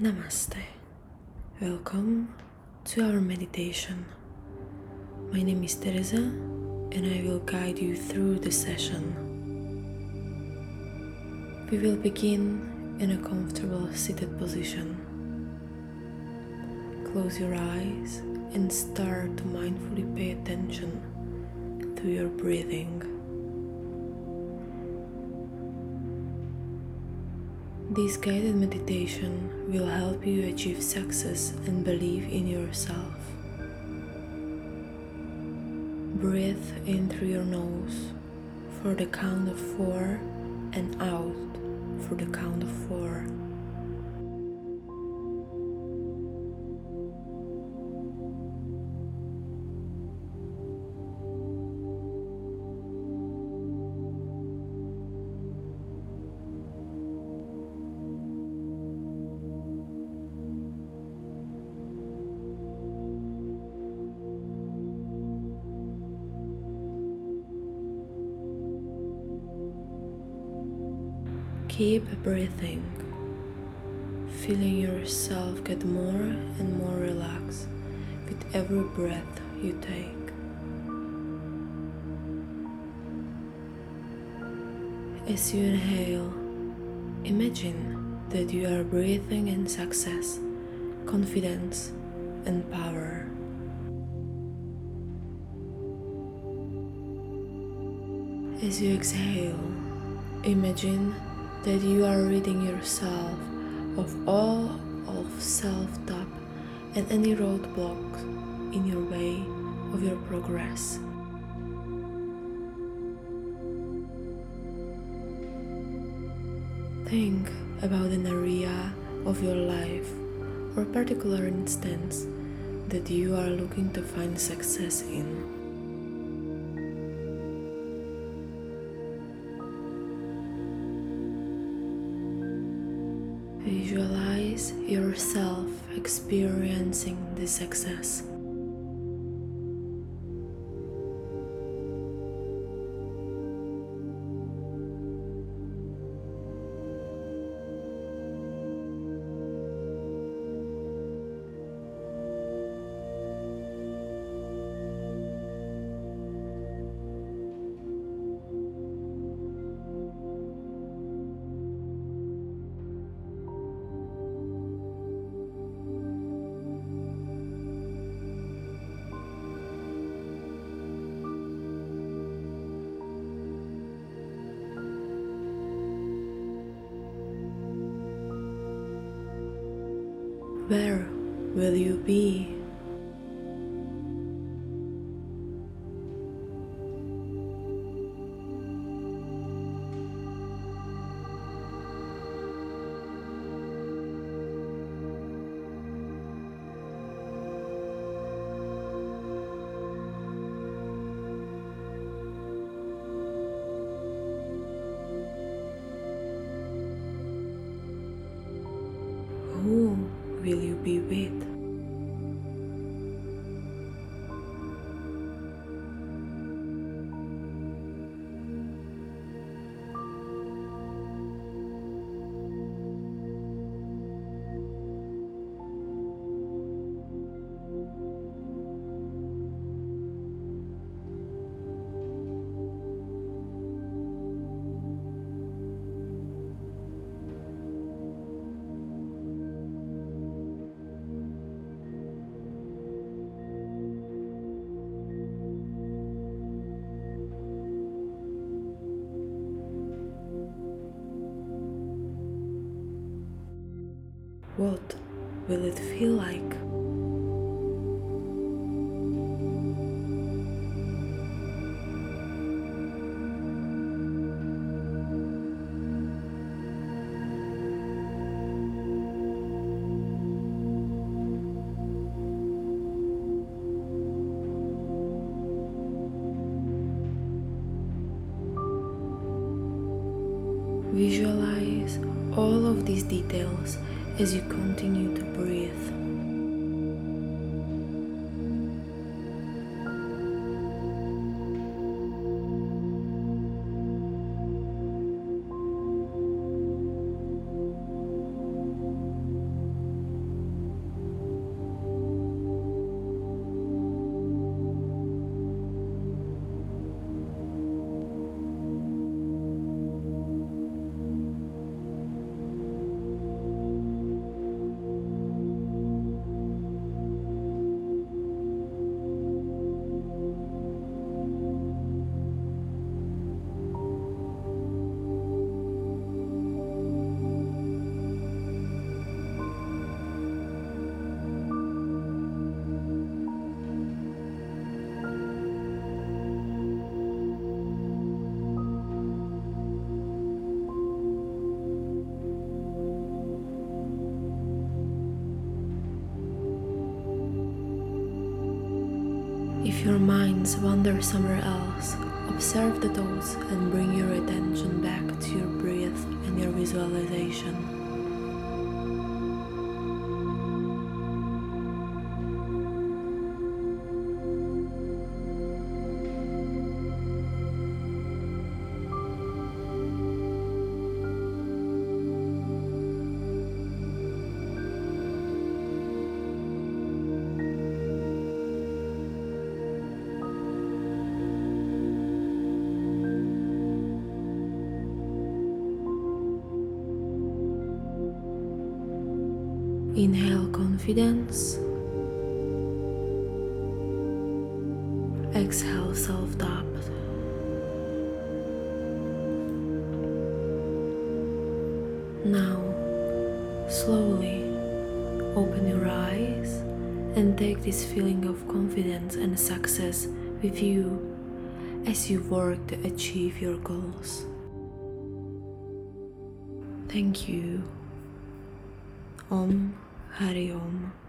Namaste. Welcome to our meditation. My name is Teresa and I will guide you through the session. We will begin in a comfortable seated position. Close your eyes and start to mindfully pay attention to your breathing. This guided meditation will help you achieve success and believe in yourself. Breathe in through your nose for the count of four and out for the count of four. Keep breathing, feeling yourself get more and more relaxed with every breath you take. As you inhale, imagine that you are breathing in success, confidence, and power. As you exhale, imagine that you are ridding yourself of all of self-doubt and any roadblocks in your way of your progress. Think about an area of your life or particular instance that you are looking to find success in. Visualize yourself experiencing the success. Where will you be? Will you be with? What will it feel like? Visualize all of these details as you continue to breathe. If your minds wander somewhere else, observe the thoughts and bring your attention back to your breath and your visualization. Inhale confidence. Exhale self doubt. Now, slowly open your eyes and take this feeling of confidence and success with you as you work to achieve your goals. Thank you. Om Hari Om.